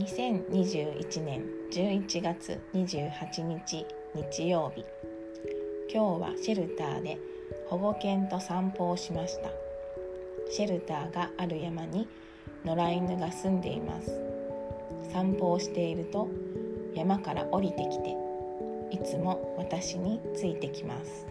2021年11月28日日曜日今日はシェルターで保護犬と散歩をしました。シェルターがある山に野良犬が住んでいます。散歩をしていると山から降りてきていつも私についてきます。